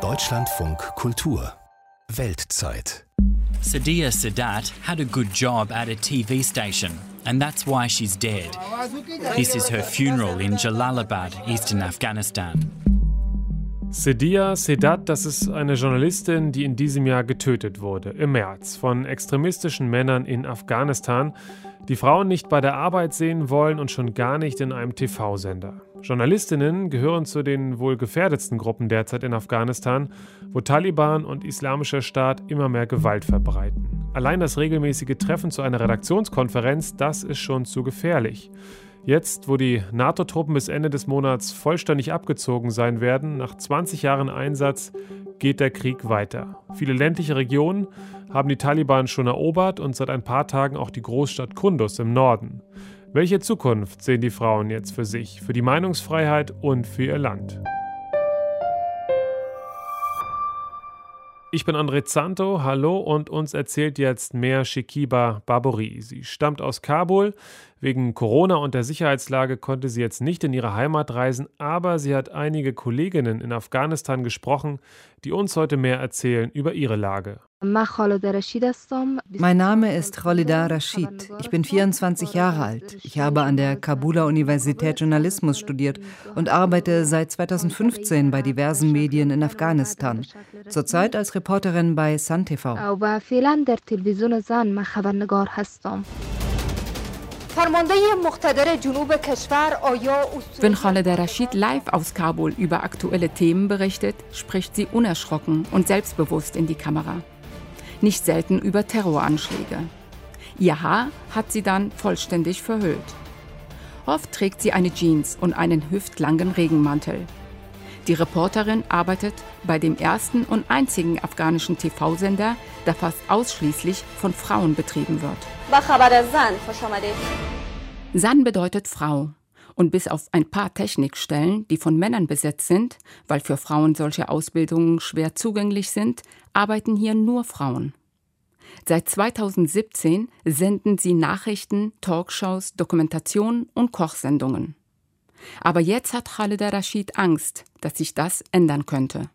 Deutschlandfunk Kultur Weltzeit Sadia Sadat had a good job at a TV station, and that's why she's dead. This is her funeral in Jalalabad, eastern Afghanistan. Sedia Sedat, das ist eine Journalistin, die in diesem Jahr getötet wurde, im März, von extremistischen Männern in Afghanistan, die Frauen nicht bei der Arbeit sehen wollen und schon gar nicht in einem TV-Sender. Journalistinnen gehören zu den wohl gefährdetsten Gruppen derzeit in Afghanistan, wo Taliban und Islamischer Staat immer mehr Gewalt verbreiten. Allein das regelmäßige Treffen zu einer Redaktionskonferenz, das ist schon zu gefährlich. Jetzt, wo die NATO-Truppen bis Ende des Monats vollständig abgezogen sein werden, nach 20 Jahren Einsatz, geht der Krieg weiter. Viele ländliche Regionen haben die Taliban schon erobert und seit ein paar Tagen auch die Großstadt Kunduz im Norden. Welche Zukunft sehen die Frauen jetzt für sich, für die Meinungsfreiheit und für ihr Land? Ich bin André Zanto, hallo und uns erzählt jetzt mehr Shikiba Baburi. Sie stammt aus Kabul. Wegen Corona und der Sicherheitslage konnte sie jetzt nicht in ihre Heimat reisen, aber sie hat einige Kolleginnen in Afghanistan gesprochen, die uns heute mehr erzählen über ihre Lage. Mein Name ist Khalida Rashid. Ich bin 24 Jahre alt. Ich habe an der Kabuler Universität Journalismus studiert und arbeite seit 2015 bei diversen Medien in Afghanistan. Zurzeit als Reporterin bei Sun TV. Wenn Khaleda Rashid live aus Kabul über aktuelle Themen berichtet, spricht sie unerschrocken und selbstbewusst in die Kamera nicht selten über Terroranschläge. Ihr Haar hat sie dann vollständig verhüllt. Oft trägt sie eine Jeans und einen hüftlangen Regenmantel. Die Reporterin arbeitet bei dem ersten und einzigen afghanischen TV-Sender, der fast ausschließlich von Frauen betrieben wird. San bedeutet Frau. Und bis auf ein paar Technikstellen, die von Männern besetzt sind, weil für Frauen solche Ausbildungen schwer zugänglich sind, arbeiten hier nur Frauen. Seit 2017 senden sie Nachrichten, Talkshows, Dokumentationen und Kochsendungen. Aber jetzt hat Khalida Rashid Angst, dass sich das ändern könnte.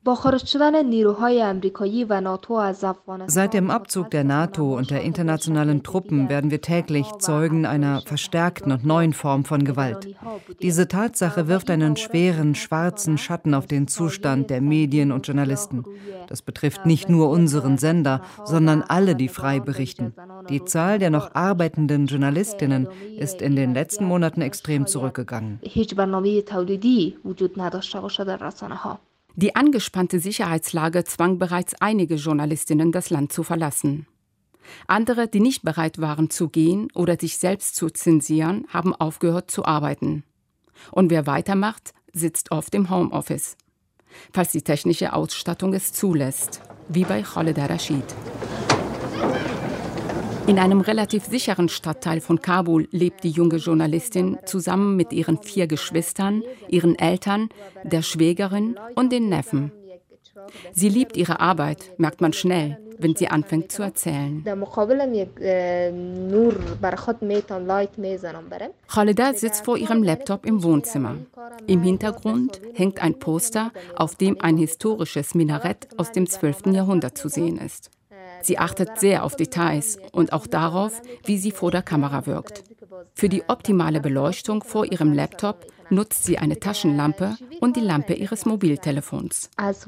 Seit dem Abzug der NATO und der internationalen Truppen werden wir täglich Zeugen einer verstärkten und neuen Form von Gewalt. Diese Tatsache wirft einen schweren, schwarzen Schatten auf den Zustand der Medien und Journalisten. Das betrifft nicht nur unseren Sender, sondern alle, die frei berichten. Die Zahl der noch arbeitenden Journalistinnen ist in den letzten Monaten extrem zurückgegangen. Die angespannte Sicherheitslage zwang bereits einige Journalistinnen, das Land zu verlassen. Andere, die nicht bereit waren zu gehen oder sich selbst zu zensieren, haben aufgehört zu arbeiten. Und wer weitermacht, sitzt oft im Homeoffice, falls die technische Ausstattung es zulässt, wie bei Khaled Rashid. In einem relativ sicheren Stadtteil von Kabul lebt die junge Journalistin zusammen mit ihren vier Geschwistern, ihren Eltern, der Schwägerin und den Neffen. Sie liebt ihre Arbeit, merkt man schnell, wenn sie anfängt zu erzählen. Khalida sitzt vor ihrem Laptop im Wohnzimmer. Im Hintergrund hängt ein Poster, auf dem ein historisches Minarett aus dem 12. Jahrhundert zu sehen ist. Sie achtet sehr auf Details und auch darauf, wie sie vor der Kamera wirkt. Für die optimale Beleuchtung vor ihrem Laptop nutzt sie eine Taschenlampe und die Lampe ihres Mobiltelefons. Als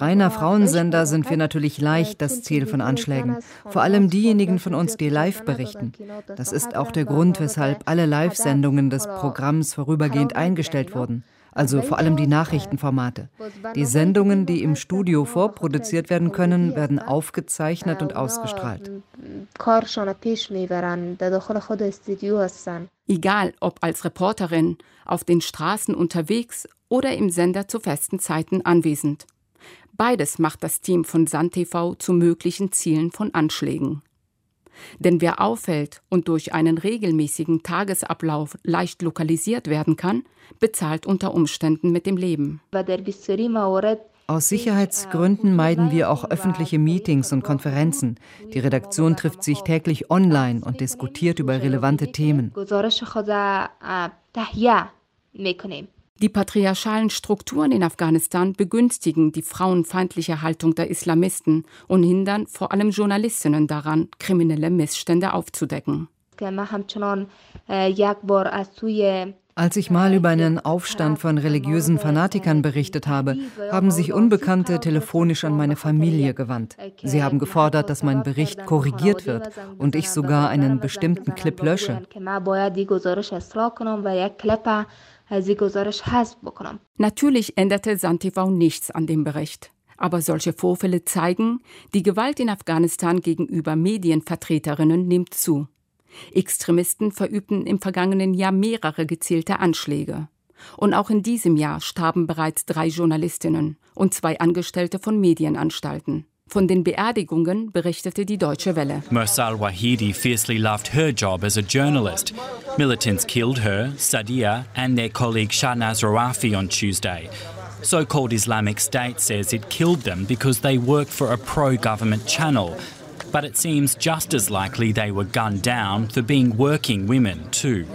reiner Frauensender sind wir natürlich leicht das Ziel von Anschlägen. Vor allem diejenigen von uns, die live berichten. Das ist auch der Grund, weshalb alle Live-Sendungen des Programms vorübergehend eingestellt wurden also vor allem die Nachrichtenformate. Die Sendungen, die im Studio vorproduziert werden können, werden aufgezeichnet und ausgestrahlt. Egal ob als Reporterin, auf den Straßen unterwegs oder im Sender zu festen Zeiten anwesend. Beides macht das Team von SanTV zu möglichen Zielen von Anschlägen. Denn wer auffällt und durch einen regelmäßigen Tagesablauf leicht lokalisiert werden kann, bezahlt unter Umständen mit dem Leben. Aus Sicherheitsgründen meiden wir auch öffentliche Meetings und Konferenzen. Die Redaktion trifft sich täglich online und diskutiert über relevante Themen. Die patriarchalen Strukturen in Afghanistan begünstigen die frauenfeindliche Haltung der Islamisten und hindern vor allem Journalistinnen daran, kriminelle Missstände aufzudecken. Als ich mal über einen Aufstand von religiösen Fanatikern berichtet habe, haben sich Unbekannte telefonisch an meine Familie gewandt. Sie haben gefordert, dass mein Bericht korrigiert wird und ich sogar einen bestimmten Clip lösche. Natürlich änderte SanTV nichts an dem Bericht. Aber solche Vorfälle zeigen, die Gewalt in Afghanistan gegenüber Medienvertreterinnen nimmt zu. Extremisten verübten im vergangenen Jahr mehrere gezielte Anschläge. Und auch in diesem Jahr starben bereits drei Journalistinnen und zwei Angestellte von Medienanstalten. Von den Beerdigungen berichtete die Deutsche Welle. Wahidi fiercely loved her job as a journalist. Militants killed her, Sadia, and their colleague Shahnaz Rawafi on Tuesday. So called Islamic State says it killed them because they worked for a pro government channel. But it seems just as likely they were gunned down for being working women, too.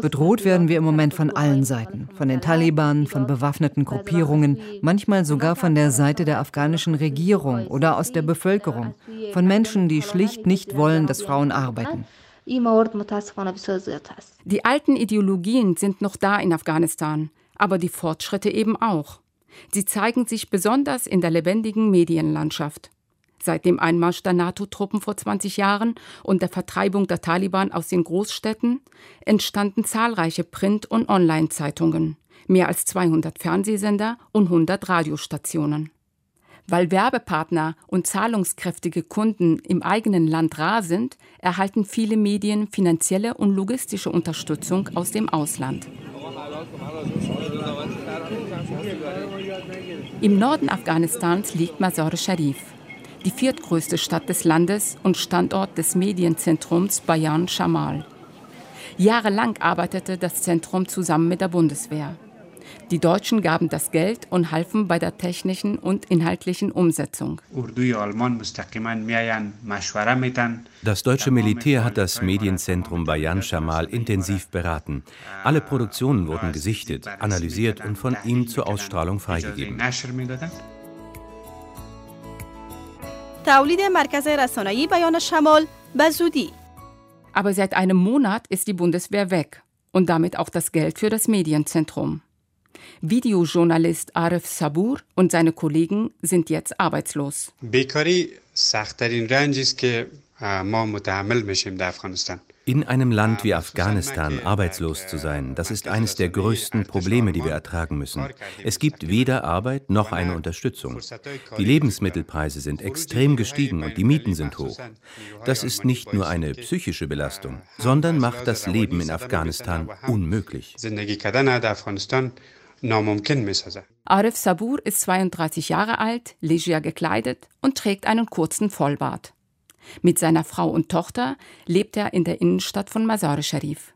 Bedroht werden wir im Moment von allen Seiten, von den Taliban, von bewaffneten Gruppierungen, manchmal sogar von der Seite der afghanischen Regierung oder aus der Bevölkerung, von Menschen, die schlicht nicht wollen, dass Frauen arbeiten. Die alten Ideologien sind noch da in Afghanistan, aber die Fortschritte eben auch. Sie zeigen sich besonders in der lebendigen Medienlandschaft. Seit dem Einmarsch der NATO-Truppen vor 20 Jahren und der Vertreibung der Taliban aus den Großstädten entstanden zahlreiche Print- und Online-Zeitungen, mehr als 200 Fernsehsender und 100 Radiostationen. Weil Werbepartner und zahlungskräftige Kunden im eigenen Land rar sind, erhalten viele Medien finanzielle und logistische Unterstützung aus dem Ausland. Im Norden Afghanistans liegt Mazar Sharif, die viertgrößte Stadt des Landes und Standort des Medienzentrums Bayan Shamal. Jahrelang arbeitete das Zentrum zusammen mit der Bundeswehr. Die Deutschen gaben das Geld und halfen bei der technischen und inhaltlichen Umsetzung. Das deutsche Militär hat das Medienzentrum Bayan Shamal intensiv beraten. Alle Produktionen wurden gesichtet, analysiert und von ihm zur Ausstrahlung freigegeben. Aber seit einem Monat ist die Bundeswehr weg und damit auch das Geld für das Medienzentrum. Videojournalist Arif Sabur und seine Kollegen sind jetzt arbeitslos. In einem Land wie Afghanistan arbeitslos zu sein, das ist eines der größten Probleme, die wir ertragen müssen. Es gibt weder Arbeit noch eine Unterstützung. Die Lebensmittelpreise sind extrem gestiegen und die Mieten sind hoch. Das ist nicht nur eine psychische Belastung, sondern macht das Leben in Afghanistan unmöglich. Arif Sabur ist 32 Jahre alt, leger gekleidet und trägt einen kurzen Vollbart. Mit seiner Frau und Tochter lebt er in der Innenstadt von Mazar Sharif.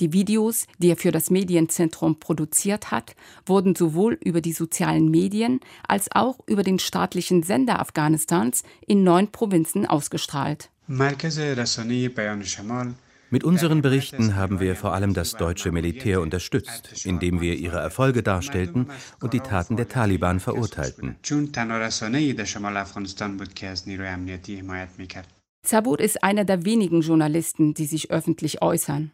Die Videos, die er für das Medienzentrum produziert hat, wurden sowohl über die sozialen Medien als auch über den staatlichen Sender Afghanistans in neun Provinzen ausgestrahlt. Mit unseren Berichten haben wir vor allem das deutsche Militär unterstützt, indem wir ihre Erfolge darstellten und die Taten der Taliban verurteilten. Zabur ist einer der wenigen Journalisten, die sich öffentlich äußern.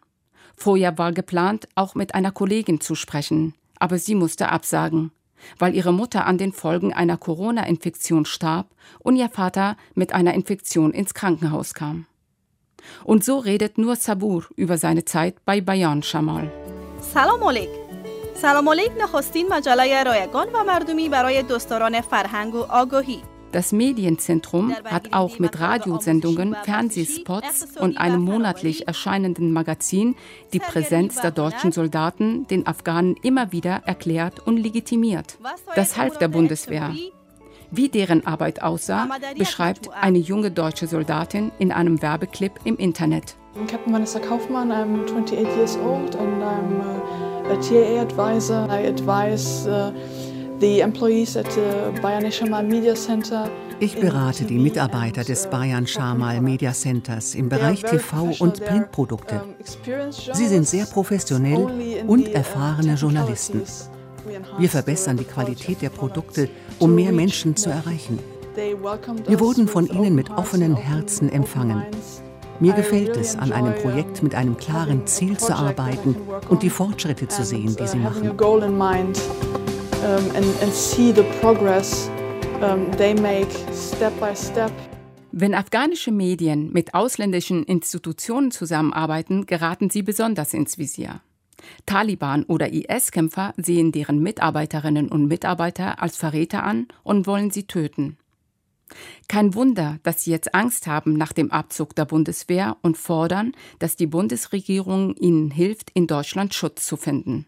Vorher war geplant, auch mit einer Kollegin zu sprechen, aber sie musste absagen, weil ihre Mutter an den Folgen einer Corona-Infektion starb und ihr Vater mit einer Infektion ins Krankenhaus kam. Und so redet nur Sabur über seine Zeit bei Bayan Shamal. سلام علیک سلام علیک نخستین مجله رایگان و مردمی برای دوستداران فرهنگ و آگاهی Das Medienzentrum hat auch mit Radiosendungen, Fernsehspots und einem monatlich erscheinenden Magazin die Präsenz der deutschen Soldaten den Afghanen immer wieder erklärt und legitimiert. Das half der Bundeswehr. Wie deren Arbeit aussah, beschreibt eine junge deutsche Soldatin in einem Werbeclip im Internet. Captain Vanessa Kaufmann, I'm 28 years old and I'm uh, a TAA advisor. I advise uh, the employees at the Bayanischama Media Center Ich berate die Mitarbeiter des Bayern Schamal Media Centers im Bereich TV und Printprodukte. Sie sind sehr professionell und erfahrene Journalisten. Wir verbessern die Qualität der Produkte, um mehr Menschen zu erreichen. Wir wurden von ihnen mit offenen Herzen empfangen. Mir gefällt es, an einem Projekt mit einem klaren Ziel zu arbeiten und die Fortschritte zu sehen, die sie machen. Wenn afghanische Medien mit ausländischen Institutionen zusammenarbeiten, geraten sie besonders ins Visier. Taliban oder IS-Kämpfer sehen deren Mitarbeiterinnen und Mitarbeiter als Verräter an und wollen sie töten. Kein Wunder, dass sie jetzt Angst haben nach dem Abzug der Bundeswehr und fordern, dass die Bundesregierung ihnen hilft, in Deutschland Schutz zu finden.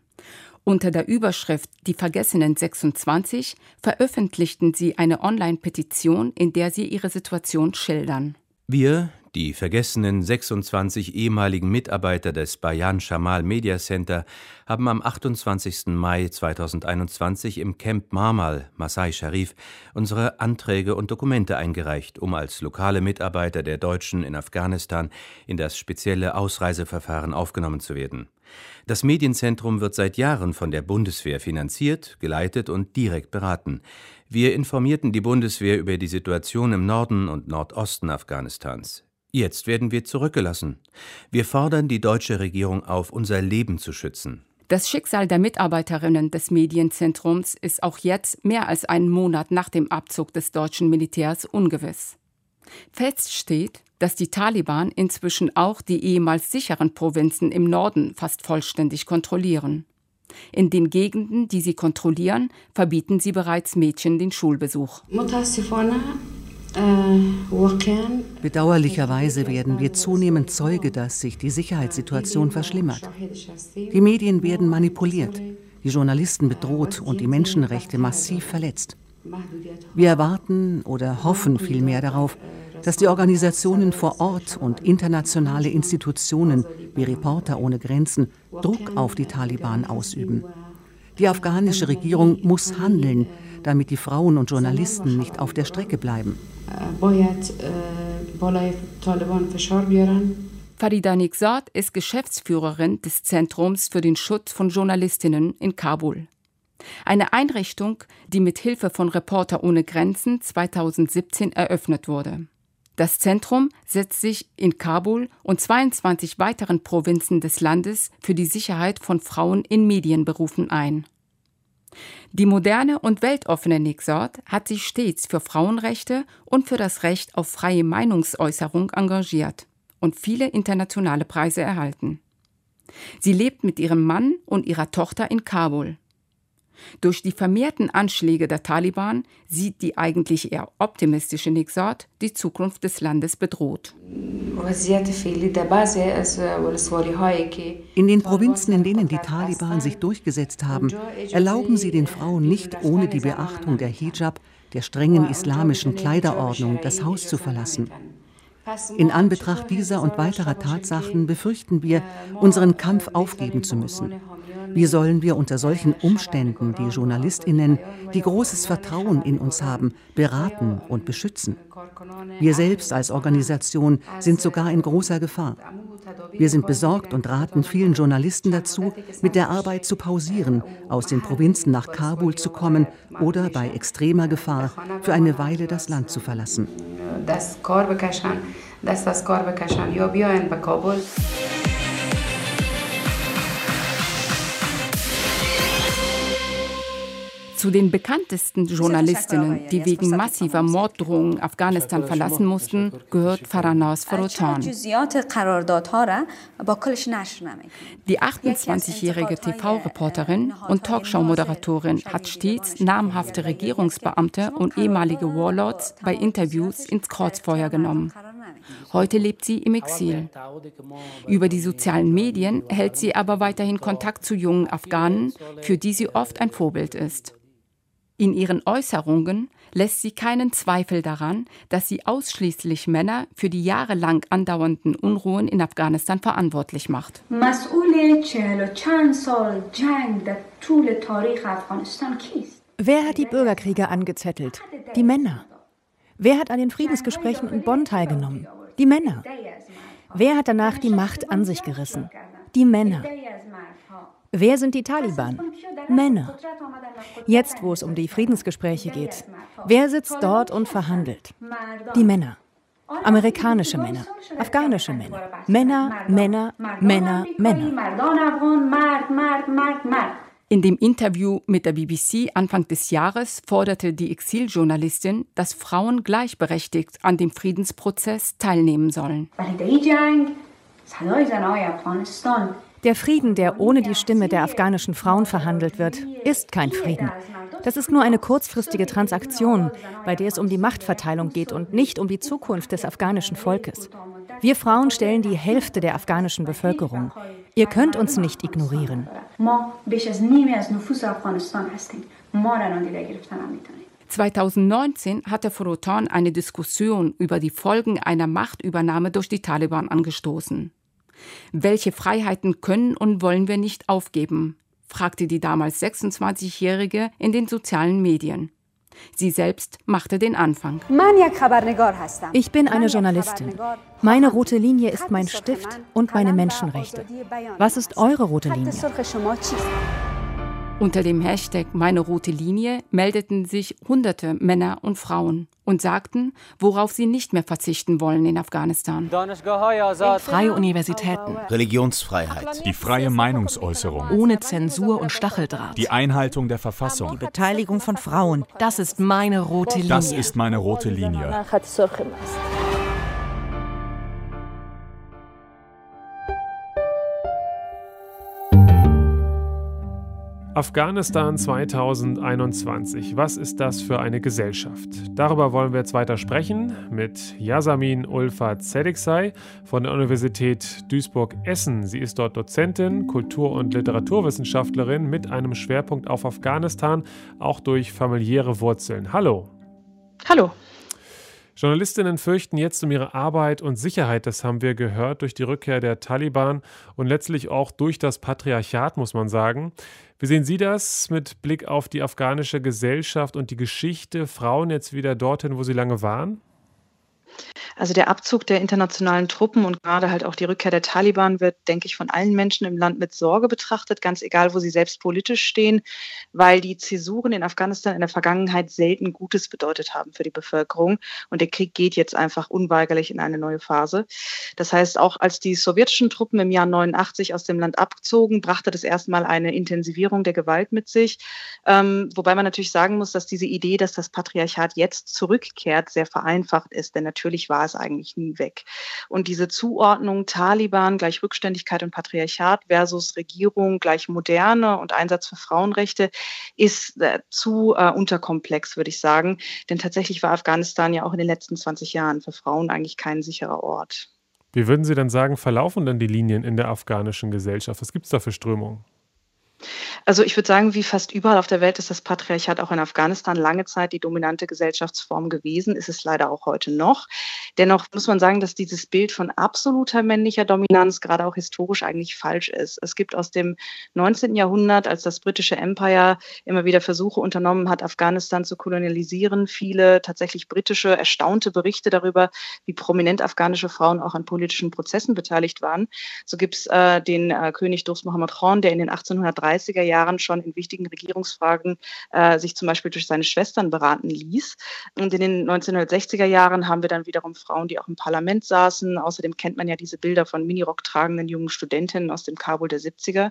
Unter der Überschrift Die Vergessenen 26 veröffentlichten sie eine Online-Petition, in der sie ihre Situation schildern. Wir, die vergessenen 26 ehemaligen Mitarbeiter des Bayan Shamal Media Center haben am 28. Mai 2021 im Camp Marmal, Masai Sharif, unsere Anträge und Dokumente eingereicht, um als lokale Mitarbeiter der Deutschen in Afghanistan in das spezielle Ausreiseverfahren aufgenommen zu werden. Das Medienzentrum wird seit Jahren von der Bundeswehr finanziert, geleitet und direkt beraten. Wir informierten die Bundeswehr über die Situation im Norden und Nordosten Afghanistans. Jetzt werden wir zurückgelassen. Wir fordern die deutsche Regierung auf, unser Leben zu schützen. Das Schicksal der Mitarbeiterinnen des Medienzentrums ist auch jetzt, mehr als einen Monat nach dem Abzug des deutschen Militärs, ungewiss. Fest steht, dass die Taliban inzwischen auch die ehemals sicheren Provinzen im Norden fast vollständig kontrollieren. In den Gegenden, die sie kontrollieren, verbieten sie bereits Mädchen den Schulbesuch. Bedauerlicherweise werden wir zunehmend Zeuge, dass sich die Sicherheitssituation verschlimmert. Die Medien werden manipuliert, die Journalisten bedroht und die Menschenrechte massiv verletzt. Wir erwarten oder hoffen vielmehr darauf, dass die Organisationen vor Ort und internationale Institutionen wie Reporter ohne Grenzen Druck auf die Taliban ausüben. Die afghanische Regierung muss handeln, damit die Frauen und Journalisten nicht auf der Strecke bleiben. Farida Nixad ist Geschäftsführerin des Zentrums für den Schutz von Journalistinnen in Kabul. Eine Einrichtung, die mit Hilfe von Reporter ohne Grenzen 2017 eröffnet wurde. Das Zentrum setzt sich in Kabul und 22 weiteren Provinzen des Landes für die Sicherheit von Frauen in Medienberufen ein. Die moderne und weltoffene Nixort hat sich stets für Frauenrechte und für das Recht auf freie Meinungsäußerung engagiert und viele internationale Preise erhalten. Sie lebt mit ihrem Mann und ihrer Tochter in Kabul. Durch die vermehrten Anschläge der Taliban sieht die eigentlich eher optimistische Nixat die Zukunft des Landes bedroht. In den Provinzen, in denen die Taliban sich durchgesetzt haben, erlauben sie den Frauen nicht ohne die Beachtung der Hijab, der strengen islamischen Kleiderordnung, das Haus zu verlassen. In Anbetracht dieser und weiterer Tatsachen befürchten wir, unseren Kampf aufgeben zu müssen. Wie sollen wir unter solchen Umständen die Journalistinnen, die großes Vertrauen in uns haben, beraten und beschützen? Wir selbst als Organisation sind sogar in großer Gefahr. Wir sind besorgt und raten vielen Journalisten dazu, mit der Arbeit zu pausieren, aus den Provinzen nach Kabul zu kommen oder bei extremer Gefahr für eine Weile das Land zu verlassen. Das Zu den bekanntesten Journalistinnen, die wegen massiver Morddrohungen Afghanistan verlassen mussten, gehört Faranas Forotan. Die 28-jährige TV-Reporterin und Talkshow-Moderatorin hat stets namhafte Regierungsbeamte und ehemalige Warlords bei Interviews ins Kreuzfeuer genommen. Heute lebt sie im Exil. Über die sozialen Medien hält sie aber weiterhin Kontakt zu jungen Afghanen, für die sie oft ein Vorbild ist. In ihren Äußerungen lässt sie keinen Zweifel daran, dass sie ausschließlich Männer für die jahrelang andauernden Unruhen in Afghanistan verantwortlich macht. Wer hat die Bürgerkriege angezettelt? Die Männer. Wer hat an den Friedensgesprächen in Bonn teilgenommen? Die Männer. Wer hat danach die Macht an sich gerissen? Die Männer. Wer sind die Taliban? Männer. Jetzt, wo es um die Friedensgespräche geht, wer sitzt dort und verhandelt? Die Männer. Amerikanische Männer, afghanische Männer, Männer, Männer, Männer, Männer. In dem Interview mit der BBC Anfang des Jahres forderte die Exiljournalistin, dass Frauen gleichberechtigt an dem Friedensprozess teilnehmen sollen. Der Frieden, der ohne die Stimme der afghanischen Frauen verhandelt wird, ist kein Frieden. Das ist nur eine kurzfristige Transaktion, bei der es um die Machtverteilung geht und nicht um die Zukunft des afghanischen Volkes. Wir Frauen stellen die Hälfte der afghanischen Bevölkerung. Ihr könnt uns nicht ignorieren. 2019 hatte Forotan eine Diskussion über die Folgen einer Machtübernahme durch die Taliban angestoßen. Welche Freiheiten können und wollen wir nicht aufgeben? fragte die damals 26-Jährige in den sozialen Medien. Sie selbst machte den Anfang. Ich bin eine Journalistin. Meine rote Linie ist mein Stift und meine Menschenrechte. Was ist eure rote Linie? Unter dem Hashtag Meine rote Linie meldeten sich hunderte Männer und Frauen und sagten, worauf sie nicht mehr verzichten wollen in Afghanistan. Freie Universitäten. Religionsfreiheit. Die freie Meinungsäußerung. Ohne Zensur und Stacheldraht. Die Einhaltung der Verfassung. Die Beteiligung von Frauen. Das ist meine rote Linie. Das ist meine rote Linie. Afghanistan 2021. Was ist das für eine Gesellschaft? Darüber wollen wir jetzt weiter sprechen mit Yasamin Ulfa Zediksay von der Universität Duisburg-Essen. Sie ist dort Dozentin, Kultur- und Literaturwissenschaftlerin mit einem Schwerpunkt auf Afghanistan, auch durch familiäre Wurzeln. Hallo. Hallo. Journalistinnen fürchten jetzt um ihre Arbeit und Sicherheit, das haben wir gehört, durch die Rückkehr der Taliban und letztlich auch durch das Patriarchat, muss man sagen. Wie sehen Sie das mit Blick auf die afghanische Gesellschaft und die Geschichte, Frauen jetzt wieder dorthin, wo sie lange waren? Also der Abzug der internationalen Truppen und gerade halt auch die Rückkehr der Taliban wird, denke ich, von allen Menschen im Land mit Sorge betrachtet, ganz egal, wo sie selbst politisch stehen, weil die Zäsuren in Afghanistan in der Vergangenheit selten Gutes bedeutet haben für die Bevölkerung. Und der Krieg geht jetzt einfach unweigerlich in eine neue Phase. Das heißt, auch als die sowjetischen Truppen im Jahr 89 aus dem Land abzogen, brachte das erstmal eine Intensivierung der Gewalt mit sich. Ähm, wobei man natürlich sagen muss, dass diese Idee, dass das Patriarchat jetzt zurückkehrt, sehr vereinfacht ist. Denn natürlich war es eigentlich nie weg. Und diese Zuordnung Taliban gleich Rückständigkeit und Patriarchat versus Regierung gleich Moderne und Einsatz für Frauenrechte ist äh, zu äh, unterkomplex, würde ich sagen. Denn tatsächlich war Afghanistan ja auch in den letzten 20 Jahren für Frauen eigentlich kein sicherer Ort. Wie würden Sie denn sagen, verlaufen dann die Linien in der afghanischen Gesellschaft? Was gibt es da für Strömungen? Also ich würde sagen, wie fast überall auf der Welt ist das Patriarchat auch in Afghanistan lange Zeit die dominante Gesellschaftsform gewesen, ist es leider auch heute noch. Dennoch muss man sagen, dass dieses Bild von absoluter männlicher Dominanz gerade auch historisch eigentlich falsch ist. Es gibt aus dem 19. Jahrhundert, als das britische Empire immer wieder Versuche unternommen hat, Afghanistan zu kolonialisieren, viele tatsächlich britische erstaunte Berichte darüber, wie prominent afghanische Frauen auch an politischen Prozessen beteiligt waren. So gibt es äh, den äh, König Durst Mohammed Khan, der in den 1830 30er Jahren schon in wichtigen Regierungsfragen äh, sich zum Beispiel durch seine Schwestern beraten ließ. Und in den 1960er Jahren haben wir dann wiederum Frauen, die auch im Parlament saßen. Außerdem kennt man ja diese Bilder von Minirock tragenden jungen Studentinnen aus dem Kabul der 70er.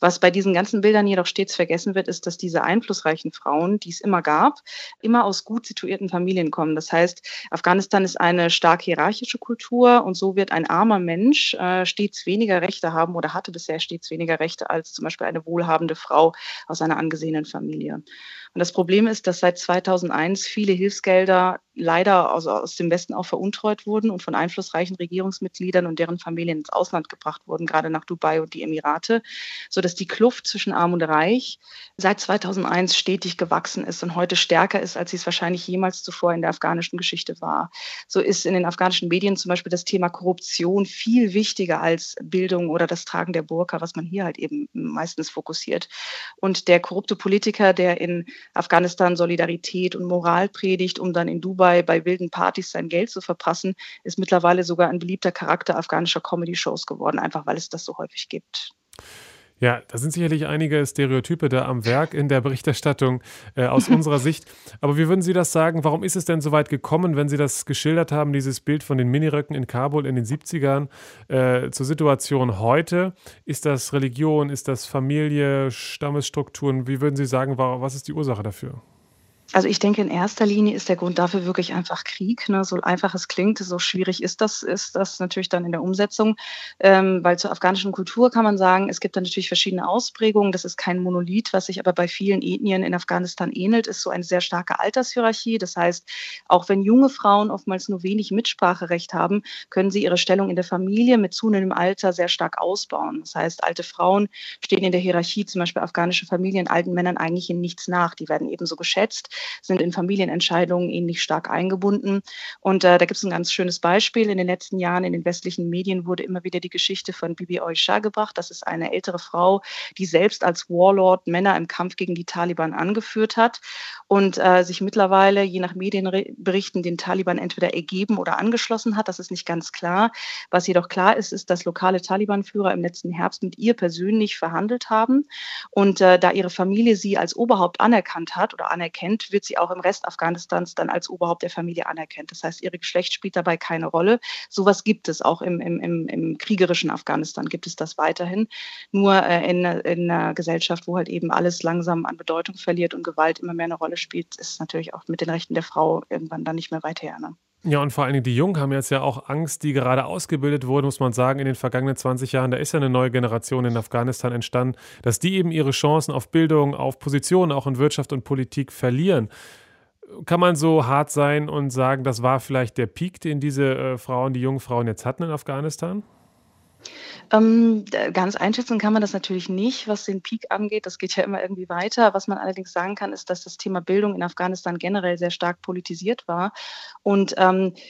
Was bei diesen ganzen Bildern jedoch stets vergessen wird, ist, dass diese einflussreichen Frauen, die es immer gab, immer aus gut situierten Familien kommen. Das heißt, Afghanistan ist eine stark hierarchische Kultur und so wird ein armer Mensch äh, stets weniger Rechte haben oder hatte bisher stets weniger Rechte als zum Beispiel eine wohlhabende Frau aus einer angesehenen Familie. Und das Problem ist, dass seit 2001 viele Hilfsgelder leider aus, aus dem Westen auch veruntreut wurden und von einflussreichen Regierungsmitgliedern und deren Familien ins Ausland gebracht wurden, gerade nach Dubai und die Emirate, sodass die Kluft zwischen Arm und Reich seit 2001 stetig gewachsen ist und heute stärker ist, als sie es wahrscheinlich jemals zuvor in der afghanischen Geschichte war. So ist in den afghanischen Medien zum Beispiel das Thema Korruption viel wichtiger als Bildung oder das Tragen der Burka, was man hier halt eben meistens fokussiert. Und der korrupte Politiker, der in Afghanistan Solidarität und Moral predigt, um dann in Dubai bei, bei wilden Partys sein Geld zu verpassen, ist mittlerweile sogar ein beliebter Charakter afghanischer Comedy-Shows geworden, einfach weil es das so häufig gibt. Ja, da sind sicherlich einige Stereotype da am Werk in der Berichterstattung äh, aus unserer Sicht. Aber wie würden Sie das sagen? Warum ist es denn so weit gekommen, wenn Sie das geschildert haben, dieses Bild von den Miniröcken in Kabul in den 70ern, äh, zur Situation heute? Ist das Religion? Ist das Familie? Stammesstrukturen? Wie würden Sie sagen, was ist die Ursache dafür? Also ich denke, in erster Linie ist der Grund dafür wirklich einfach Krieg. Ne? So einfach es klingt, so schwierig ist das, ist das natürlich dann in der Umsetzung. Ähm, weil zur afghanischen Kultur kann man sagen, es gibt da natürlich verschiedene Ausprägungen. Das ist kein Monolith, was sich aber bei vielen Ethnien in Afghanistan ähnelt, ist so eine sehr starke Altershierarchie. Das heißt, auch wenn junge Frauen oftmals nur wenig Mitspracherecht haben, können sie ihre Stellung in der Familie mit zunehmendem Alter sehr stark ausbauen. Das heißt, alte Frauen stehen in der Hierarchie, zum Beispiel afghanische Familien, alten Männern eigentlich in nichts nach. Die werden ebenso geschätzt sind in Familienentscheidungen ähnlich stark eingebunden. Und äh, da gibt es ein ganz schönes Beispiel. In den letzten Jahren in den westlichen Medien wurde immer wieder die Geschichte von Bibi Oisha gebracht. Das ist eine ältere Frau, die selbst als Warlord Männer im Kampf gegen die Taliban angeführt hat und äh, sich mittlerweile, je nach Medienberichten, den Taliban entweder ergeben oder angeschlossen hat. Das ist nicht ganz klar. Was jedoch klar ist, ist, dass lokale Taliban-Führer im letzten Herbst mit ihr persönlich verhandelt haben. Und äh, da ihre Familie sie als Oberhaupt anerkannt hat oder anerkennt, wird sie auch im Rest Afghanistans dann als Oberhaupt der Familie anerkannt. Das heißt, ihre Geschlecht spielt dabei keine Rolle. Sowas gibt es auch im, im, im, im kriegerischen Afghanistan, gibt es das weiterhin. Nur äh, in, in einer Gesellschaft, wo halt eben alles langsam an Bedeutung verliert und Gewalt immer mehr eine Rolle spielt, ist natürlich auch mit den Rechten der Frau irgendwann dann nicht mehr weit her. Ne? Ja, und vor allen Dingen die Jungen haben jetzt ja auch Angst, die gerade ausgebildet wurden, muss man sagen, in den vergangenen 20 Jahren. Da ist ja eine neue Generation in Afghanistan entstanden, dass die eben ihre Chancen auf Bildung, auf Positionen auch in Wirtschaft und Politik verlieren. Kann man so hart sein und sagen, das war vielleicht der Peak, den diese äh, Frauen, die jungen Frauen jetzt hatten in Afghanistan? Ähm, ganz einschätzen kann man das natürlich nicht, was den Peak angeht. Das geht ja immer irgendwie weiter. Was man allerdings sagen kann, ist, dass das Thema Bildung in Afghanistan generell sehr stark politisiert war. Und ähm, äh,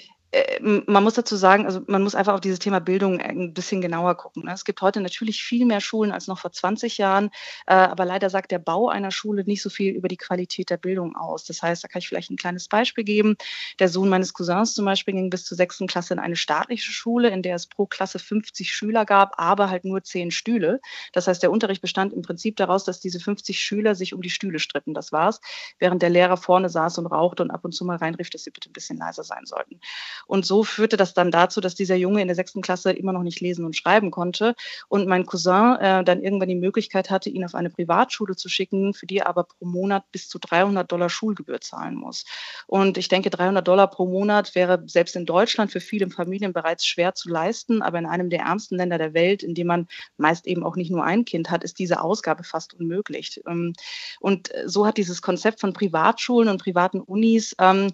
man muss dazu sagen, also man muss einfach auf dieses Thema Bildung ein bisschen genauer gucken. Ne? Es gibt heute natürlich viel mehr Schulen als noch vor 20 Jahren, äh, aber leider sagt der Bau einer Schule nicht so viel über die Qualität der Bildung aus. Das heißt, da kann ich vielleicht ein kleines Beispiel geben. Der Sohn meines Cousins zum Beispiel ging bis zur sechsten Klasse in eine staatliche Schule, in der es pro Klasse 50 Schüler gab, aber halt nur zehn Stühle. Das heißt, der Unterricht bestand im Prinzip daraus, dass diese 50 Schüler sich um die Stühle stritten. Das war's, während der Lehrer vorne saß und rauchte und ab und zu mal reinrief, dass sie bitte ein bisschen leiser sein sollten. Und so führte das dann dazu, dass dieser Junge in der sechsten Klasse immer noch nicht lesen und schreiben konnte. Und mein Cousin äh, dann irgendwann die Möglichkeit hatte, ihn auf eine Privatschule zu schicken, für die er aber pro Monat bis zu 300 Dollar Schulgebühr zahlen muss. Und ich denke, 300 Dollar pro Monat wäre selbst in Deutschland für viele Familien bereits schwer zu leisten. Aber in einem der ärmsten Länder der Welt, in dem man meist eben auch nicht nur ein Kind hat, ist diese Ausgabe fast unmöglich. Ähm, und so hat dieses Konzept von Privatschulen und privaten Unis ähm,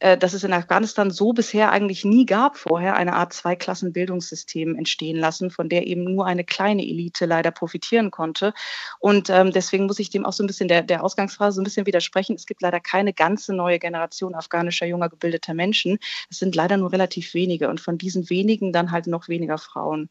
äh, dass es in Afghanistan so bisher eigentlich nie gab vorher, eine Art Zweiklassenbildungssystem entstehen lassen, von der eben nur eine kleine Elite leider profitieren konnte. Und ähm, deswegen muss ich dem auch so ein bisschen der, der Ausgangsphase so ein bisschen widersprechen. Es gibt leider keine ganze neue Generation afghanischer junger gebildeter Menschen. Es sind leider nur relativ wenige und von diesen wenigen dann halt noch weniger Frauen.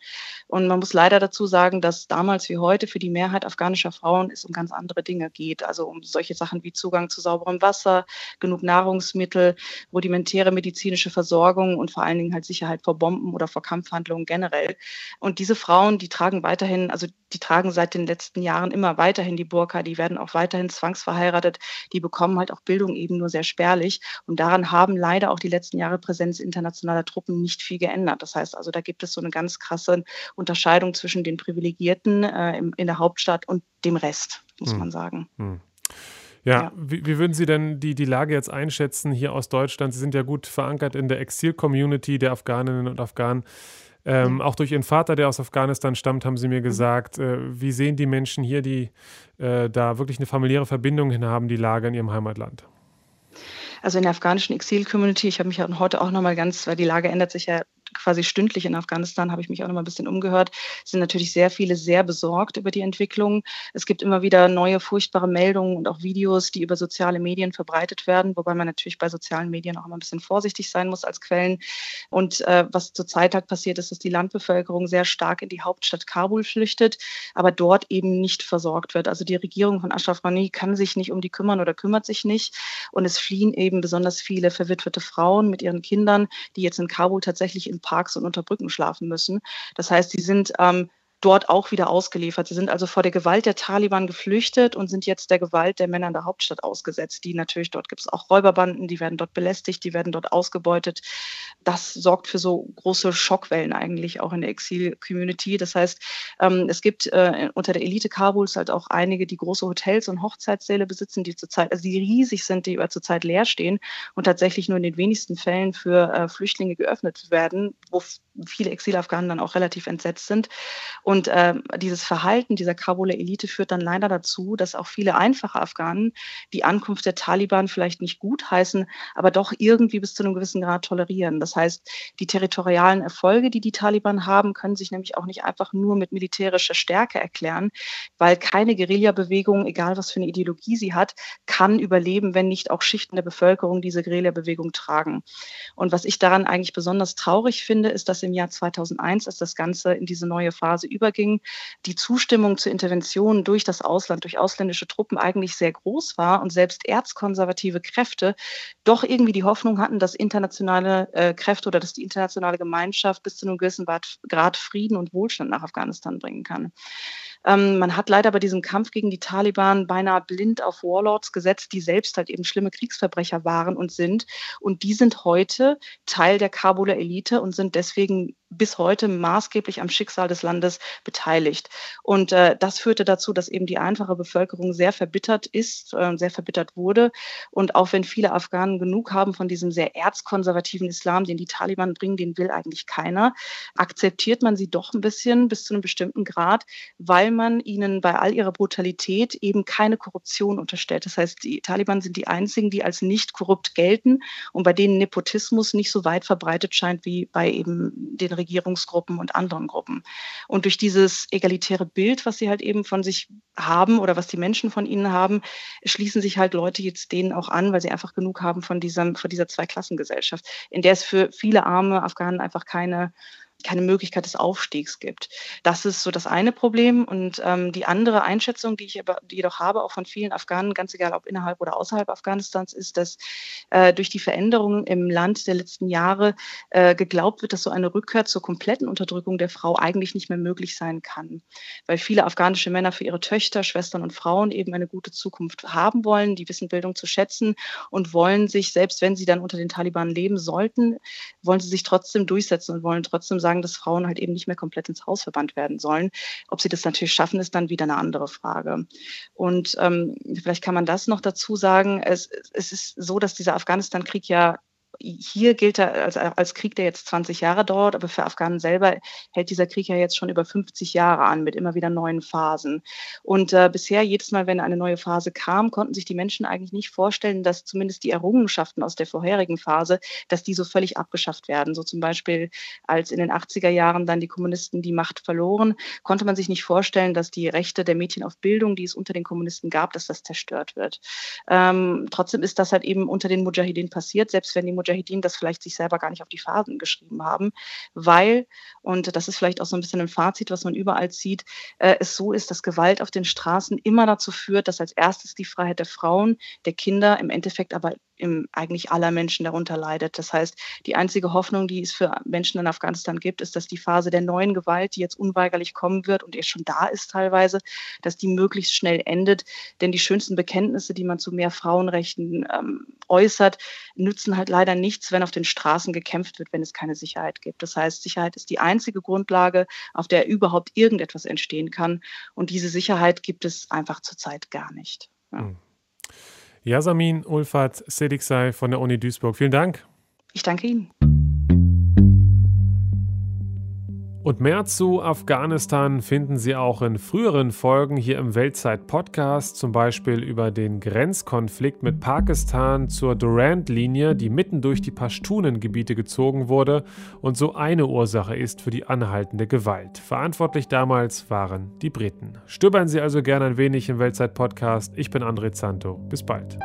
Und man muss leider dazu sagen, dass damals wie heute für die Mehrheit afghanischer Frauen es um ganz andere Dinge geht. Also um solche Sachen wie Zugang zu sauberem Wasser, genug Nahrungsmittel, rudimentäre medizinische Versorgung und vor allen Dingen halt Sicherheit vor Bomben oder vor Kampfhandlungen generell. Und diese Frauen, die tragen weiterhin, also die tragen seit den letzten Jahren immer weiterhin die Burka, die werden auch weiterhin zwangsverheiratet, die bekommen halt auch Bildung eben nur sehr spärlich. Und daran haben leider auch die letzten Jahre Präsenz internationaler Truppen nicht viel geändert. Das heißt also, da gibt es so eine ganz krasse Unterscheidung zwischen den Privilegierten äh, in der Hauptstadt und dem Rest, muss hm. man sagen. Hm. Ja, ja. Wie, wie, würden Sie denn die, die Lage jetzt einschätzen hier aus Deutschland? Sie sind ja gut verankert in der Exil-Community der Afghaninnen und Afghanen. Ähm, mhm. Auch durch Ihren Vater, der aus Afghanistan stammt, haben Sie mir mhm. gesagt. Äh, wie sehen die Menschen hier, die äh, da wirklich eine familiäre Verbindung hin haben, die Lage in ihrem Heimatland? Also in der afghanischen Exil-Community, ich habe mich ja heute auch nochmal ganz, weil die Lage ändert sich ja quasi stündlich in Afghanistan, habe ich mich auch noch mal ein bisschen umgehört, sind natürlich sehr viele sehr besorgt über die Entwicklung. Es gibt immer wieder neue furchtbare Meldungen und auch Videos, die über soziale Medien verbreitet werden, wobei man natürlich bei sozialen Medien auch immer ein bisschen vorsichtig sein muss als Quellen. Und äh, was zurzeit halt passiert ist, dass die Landbevölkerung sehr stark in die Hauptstadt Kabul flüchtet, aber dort eben nicht versorgt wird. Also die Regierung von Ashraf Ghani kann sich nicht um die kümmern oder kümmert sich nicht. Und es fliehen eben besonders viele verwitwete Frauen mit ihren Kindern, die jetzt in Kabul tatsächlich in Parks und unter Brücken schlafen müssen. Das heißt, sie sind ähm, dort auch wieder ausgeliefert. Sie sind also vor der Gewalt der Taliban geflüchtet und sind jetzt der Gewalt der Männer in der Hauptstadt ausgesetzt. Die natürlich, dort gibt es auch Räuberbanden, die werden dort belästigt, die werden dort ausgebeutet. Das sorgt für so große Schockwellen eigentlich auch in der Exil-Community. Das heißt, ähm, es gibt äh, unter der Elite Kabuls halt auch einige, die große Hotels und Hochzeitssäle besitzen, die zurzeit, also die riesig sind, die zurzeit leer stehen und tatsächlich nur in den wenigsten Fällen für äh, Flüchtlinge geöffnet werden, wo viele Exilafghanen dann auch relativ entsetzt sind. Und äh, dieses Verhalten dieser Kabuler Elite führt dann leider dazu, dass auch viele einfache Afghanen die Ankunft der Taliban vielleicht nicht gut heißen, aber doch irgendwie bis zu einem gewissen Grad tolerieren. Das heißt, die territorialen Erfolge, die die Taliban haben, können sich nämlich auch nicht einfach nur mit militärischer Stärke erklären, weil keine Guerillabewegung, egal was für eine Ideologie sie hat, kann überleben, wenn nicht auch Schichten der Bevölkerung diese Guerillabewegung tragen. Und was ich daran eigentlich besonders traurig finde, ist, dass im Jahr 2001, als das Ganze in diese neue Phase überging, die Zustimmung zur Intervention durch das Ausland, durch ausländische Truppen eigentlich sehr groß war und selbst erzkonservative Kräfte doch irgendwie die Hoffnung hatten, dass internationale äh, Kräfte oder dass die internationale Gemeinschaft bis zu einem gewissen Grad Frieden und Wohlstand nach Afghanistan bringen kann. Ähm, man hat leider bei diesem Kampf gegen die Taliban beinahe blind auf Warlords gesetzt, die selbst halt eben schlimme Kriegsverbrecher waren und sind. Und die sind heute Teil der Kabuler Elite und sind deswegen bis heute maßgeblich am Schicksal des Landes beteiligt. Und äh, das führte dazu, dass eben die einfache Bevölkerung sehr verbittert ist, äh, sehr verbittert wurde. Und auch wenn viele Afghanen genug haben von diesem sehr erzkonservativen Islam, den die Taliban bringen, den will eigentlich keiner, akzeptiert man sie doch ein bisschen bis zu einem bestimmten Grad, weil man ihnen bei all ihrer Brutalität eben keine Korruption unterstellt. Das heißt, die Taliban sind die einzigen, die als nicht korrupt gelten und bei denen Nepotismus nicht so weit verbreitet scheint wie bei eben den Regierungsgruppen und anderen Gruppen. Und durch dieses egalitäre Bild, was sie halt eben von sich haben oder was die Menschen von ihnen haben, schließen sich halt Leute jetzt denen auch an, weil sie einfach genug haben von, diesem, von dieser Zweiklassengesellschaft, in der es für viele arme Afghanen einfach keine keine Möglichkeit des Aufstiegs gibt. Das ist so das eine Problem. Und ähm, die andere Einschätzung, die ich aber jedoch habe, auch von vielen Afghanen, ganz egal ob innerhalb oder außerhalb Afghanistans, ist, dass äh, durch die Veränderungen im Land der letzten Jahre äh, geglaubt wird, dass so eine Rückkehr zur kompletten Unterdrückung der Frau eigentlich nicht mehr möglich sein kann. Weil viele afghanische Männer für ihre Töchter, Schwestern und Frauen eben eine gute Zukunft haben wollen, die wissen Bildung zu schätzen und wollen sich, selbst wenn sie dann unter den Taliban leben sollten, wollen sie sich trotzdem durchsetzen und wollen trotzdem sagen, sagen, dass Frauen halt eben nicht mehr komplett ins Haus verbannt werden sollen. Ob sie das natürlich schaffen, ist dann wieder eine andere Frage. Und ähm, vielleicht kann man das noch dazu sagen. Es, es ist so, dass dieser Afghanistan-Krieg ja hier gilt er als, als Krieg, der jetzt 20 Jahre dauert, aber für Afghanen selber hält dieser Krieg ja jetzt schon über 50 Jahre an mit immer wieder neuen Phasen. Und äh, bisher, jedes Mal, wenn eine neue Phase kam, konnten sich die Menschen eigentlich nicht vorstellen, dass zumindest die Errungenschaften aus der vorherigen Phase, dass die so völlig abgeschafft werden. So zum Beispiel, als in den 80er Jahren dann die Kommunisten die Macht verloren, konnte man sich nicht vorstellen, dass die Rechte der Mädchen auf Bildung, die es unter den Kommunisten gab, dass das zerstört wird. Ähm, trotzdem ist das halt eben unter den Mujahideen passiert, selbst wenn die Mujahideen das vielleicht sich selber gar nicht auf die Fahnen geschrieben haben, weil, und das ist vielleicht auch so ein bisschen ein Fazit, was man überall sieht, äh, es so ist, dass Gewalt auf den Straßen immer dazu führt, dass als erstes die Freiheit der Frauen, der Kinder, im Endeffekt aber im, eigentlich aller Menschen darunter leidet. Das heißt, die einzige Hoffnung, die es für Menschen in Afghanistan gibt, ist, dass die Phase der neuen Gewalt, die jetzt unweigerlich kommen wird und jetzt schon da ist teilweise, dass die möglichst schnell endet. Denn die schönsten Bekenntnisse, die man zu mehr Frauenrechten ähm, äußert, nützen halt leider nichts, wenn auf den Straßen gekämpft wird, wenn es keine Sicherheit gibt. Das heißt, Sicherheit ist die einzige Grundlage, auf der überhaupt irgendetwas entstehen kann. Und diese Sicherheit gibt es einfach zurzeit gar nicht. Ja. Hm. Yasamin Ulfat Sediksay von der Uni Duisburg. Vielen Dank. Ich danke Ihnen. Und mehr zu Afghanistan finden Sie auch in früheren Folgen hier im Weltzeit-Podcast, zum Beispiel über den Grenzkonflikt mit Pakistan zur Durand-Linie, die mitten durch die Pashtunen-Gebiete gezogen wurde und so eine Ursache ist für die anhaltende Gewalt. Verantwortlich damals waren die Briten. Stöbern Sie also gerne ein wenig im Weltzeit-Podcast. Ich bin André Zanto. Bis bald.